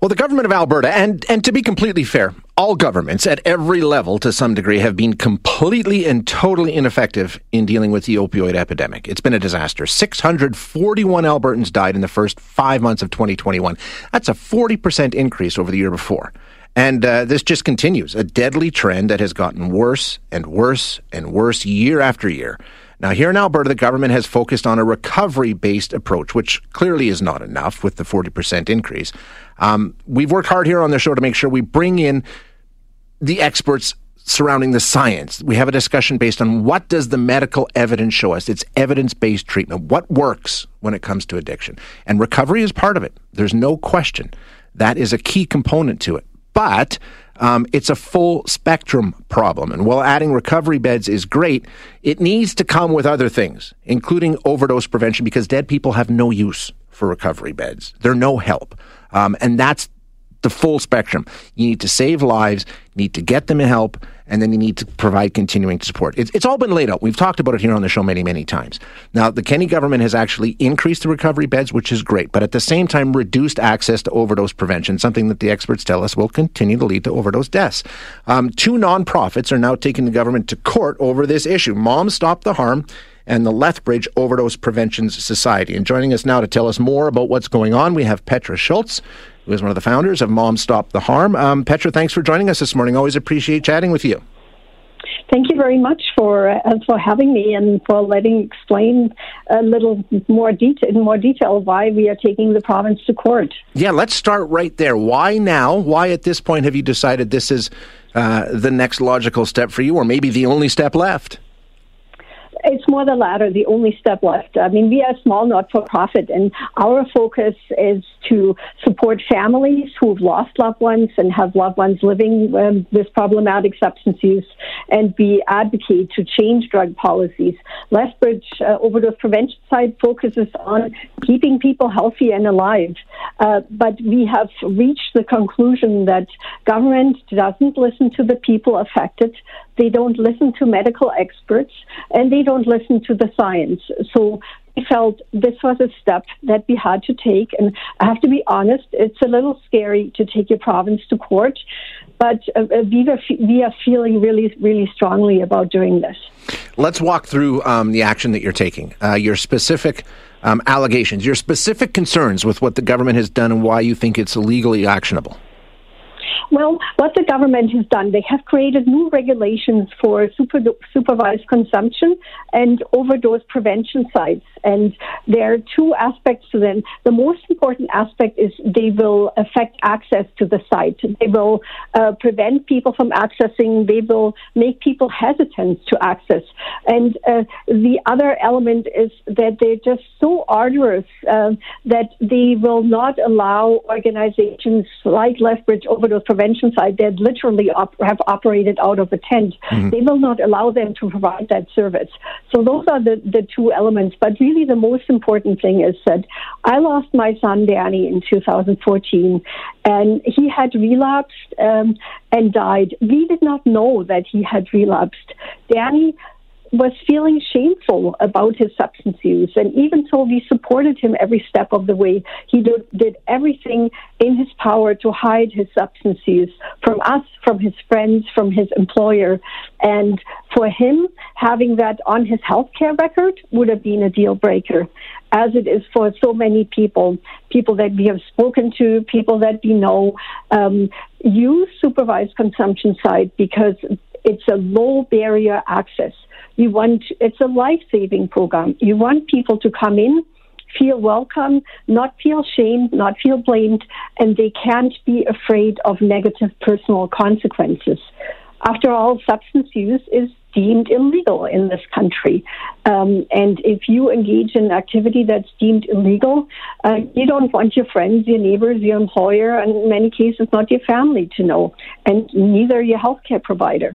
Well, the government of Alberta, and, and to be completely fair, all governments at every level to some degree have been completely and totally ineffective in dealing with the opioid epidemic. It's been a disaster. 641 Albertans died in the first five months of 2021. That's a 40% increase over the year before. And uh, this just continues, a deadly trend that has gotten worse and worse and worse year after year. Now, here in Alberta, the government has focused on a recovery based approach, which clearly is not enough with the 40% increase. Um, we've worked hard here on the show to make sure we bring in the experts surrounding the science. We have a discussion based on what does the medical evidence show us? It's evidence-based treatment. What works when it comes to addiction? And recovery is part of it. There's no question. That is a key component to it. But um, it's a full spectrum problem. And while adding recovery beds is great, it needs to come with other things, including overdose prevention, because dead people have no use for recovery beds. They're no help. Um, and that's the full spectrum. You need to save lives, need to get them help, and then you need to provide continuing support. It's, it's all been laid out. We've talked about it here on the show many, many times. Now, the Kenney government has actually increased the recovery beds, which is great, but at the same time, reduced access to overdose prevention, something that the experts tell us will continue to lead to overdose deaths. Um, two nonprofits are now taking the government to court over this issue. Moms Stop the Harm and the Lethbridge Overdose Prevention Society. And joining us now to tell us more about what's going on, we have Petra Schulz, who is one of the founders of Mom Stop the Harm. Um, Petra, thanks for joining us this morning. Always appreciate chatting with you. Thank you very much for uh, for having me and for letting explain a little more detail in more detail why we are taking the province to court. Yeah, let's start right there. Why now? Why at this point have you decided this is uh, the next logical step for you, or maybe the only step left? It's more the latter, the only step left. I mean, we are small not for profit, and our focus is to support families who've lost loved ones and have loved ones living um, with problematic substance use, and be advocate to change drug policies. Lethbridge uh, Overdose Prevention Side focuses on keeping people healthy and alive, uh, but we have reached the conclusion that government doesn't listen to the people affected. They don't listen to medical experts and they don't listen to the science. So felt this was a step that we had to take. And I have to be honest, it's a little scary to take your province to court, but uh, uh we, are, we are feeling really, really strongly about doing this. Let's walk through um, the action that you're taking, uh, your specific um, allegations, your specific concerns with what the government has done and why you think it's legally actionable. Well, what the government has done, they have created new regulations for super, supervised consumption and overdose prevention sites. And there are two aspects to them. The most important aspect is they will affect access to the site. They will uh, prevent people from accessing. They will make people hesitant to access. And uh, the other element is that they're just so arduous uh, that they will not allow organizations like Lethbridge Overdose Prevention prevention side that literally op- have operated out of a tent. Mm-hmm. They will not allow them to provide that service. So those are the, the two elements. But really, the most important thing is that I lost my son Danny in 2014, and he had relapsed um, and died. We did not know that he had relapsed. Danny was feeling shameful about his substance use. And even though we supported him every step of the way, he did, did everything in his power to hide his substance use from us, from his friends, from his employer. And for him, having that on his healthcare record would have been a deal breaker. As it is for so many people, people that we have spoken to, people that we know, um, use supervised consumption side because it's a low barrier access. You want it's a life saving program. You want people to come in, feel welcome, not feel shamed, not feel blamed, and they can't be afraid of negative personal consequences. After all, substance use is deemed illegal in this country. Um, and if you engage in activity that's deemed illegal, uh, you don't want your friends, your neighbors, your employer, and in many cases, not your family to know, and neither your healthcare provider.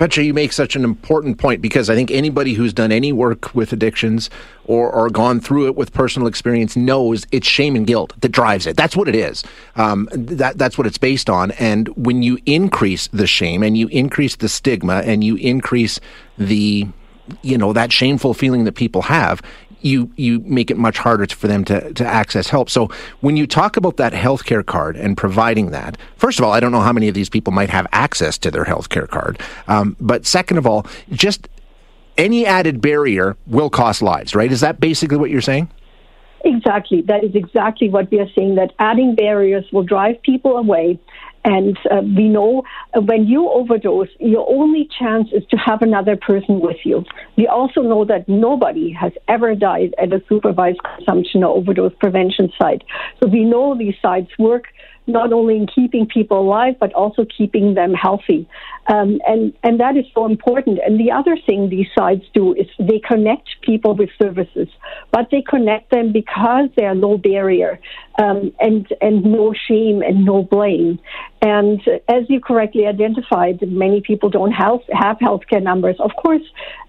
Petra, you make such an important point because I think anybody who's done any work with addictions or, or gone through it with personal experience knows it's shame and guilt that drives it. That's what it is. Um, that, that's what it's based on. And when you increase the shame and you increase the stigma and you increase the you know that shameful feeling that people have you you make it much harder for them to, to access help. So when you talk about that healthcare card and providing that, first of all, I don't know how many of these people might have access to their healthcare card, um, but second of all, just any added barrier will cost lives. Right? Is that basically what you're saying? Exactly. That is exactly what we are saying. That adding barriers will drive people away and uh, we know uh, when you overdose, your only chance is to have another person with you. We also know that nobody has ever died at a supervised consumption or overdose prevention site. So we know these sites work not only in keeping people alive, but also keeping them healthy. Um, and, and that is so important. And the other thing these sites do is they connect people with services, but they connect them because they're low barrier um, and, and no shame and no blame. And as you correctly identified, many people don't have, have healthcare numbers. Of course,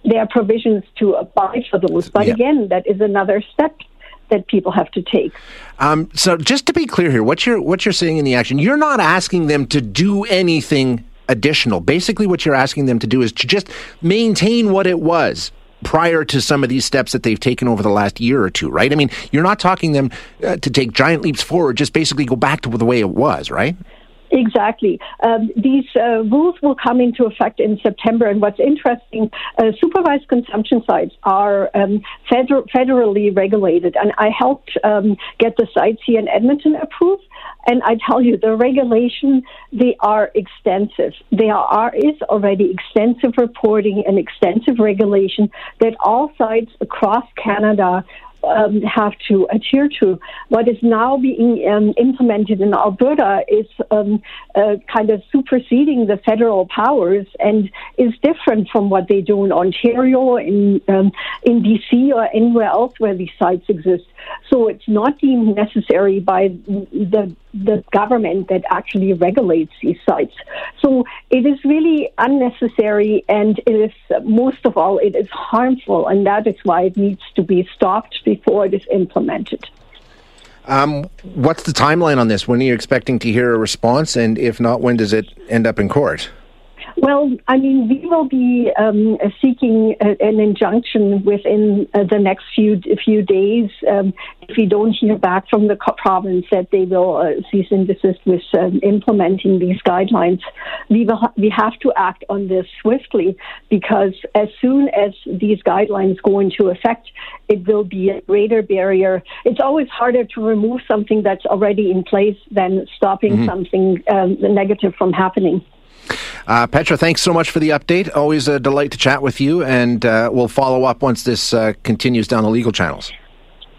there are provisions to apply for those, but yeah. again, that is another step that people have to take. Um, so, just to be clear here, what you're what you're saying in the action, you're not asking them to do anything additional. Basically, what you're asking them to do is to just maintain what it was prior to some of these steps that they've taken over the last year or two, right? I mean, you're not talking them uh, to take giant leaps forward, just basically go back to the way it was, right? Exactly. Um, these uh, rules will come into effect in September. And what's interesting, uh, supervised consumption sites are um, feder- federally regulated. And I helped um, get the sites here in Edmonton approved. And I tell you, the regulation, they are extensive. There are, is already extensive reporting and extensive regulation that all sites across Canada um, have to adhere to. What is now being um, implemented in Alberta is um, uh, kind of superseding the federal powers and is different from what they do in Ontario, in um, in BC, or anywhere else where these sites exist. So it's not deemed necessary by the the government that actually regulates these sites. So it is really unnecessary, and it is most of all it is harmful, and that is why it needs to be stopped before it is implemented. Um, what's the timeline on this? When are you expecting to hear a response? And if not, when does it end up in court? Well, I mean, we will be um, seeking a, an injunction within uh, the next few few days. Um, if we don't hear back from the province that they will uh, cease and desist with um, implementing these guidelines, we will ha- we have to act on this swiftly because as soon as these guidelines go into effect, it will be a greater barrier. It's always harder to remove something that's already in place than stopping mm-hmm. something um, negative from happening. Uh, Petra, thanks so much for the update. Always a delight to chat with you, and uh, we'll follow up once this uh, continues down the legal channels.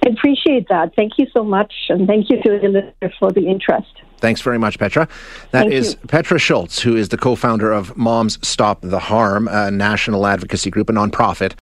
I appreciate that. Thank you so much, and thank you to the listeners for the interest. Thanks very much, Petra. That Thank is you. Petra Schulz, who is the co founder of Moms Stop the Harm, a national advocacy group, a nonprofit.